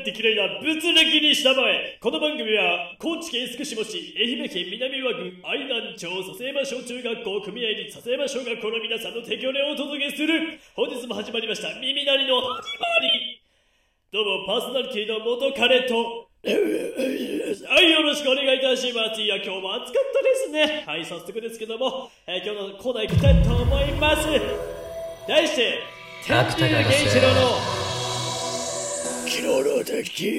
って嫌いな物力にしたまえこの番組は高知県宿島市愛媛県南和郡愛南町笹山小中学校組合に笹山小学校の皆さんの提供でお届けする本日も始まりました耳鳴りの始まりどうもパーソナリティの元彼とはい、よろしくお願いいたします。いや、今日も暑かったですね。はい、早速ですけども、えー今日のコーナー行きたいと思います。題して、天竜源一郎の、昨日の敵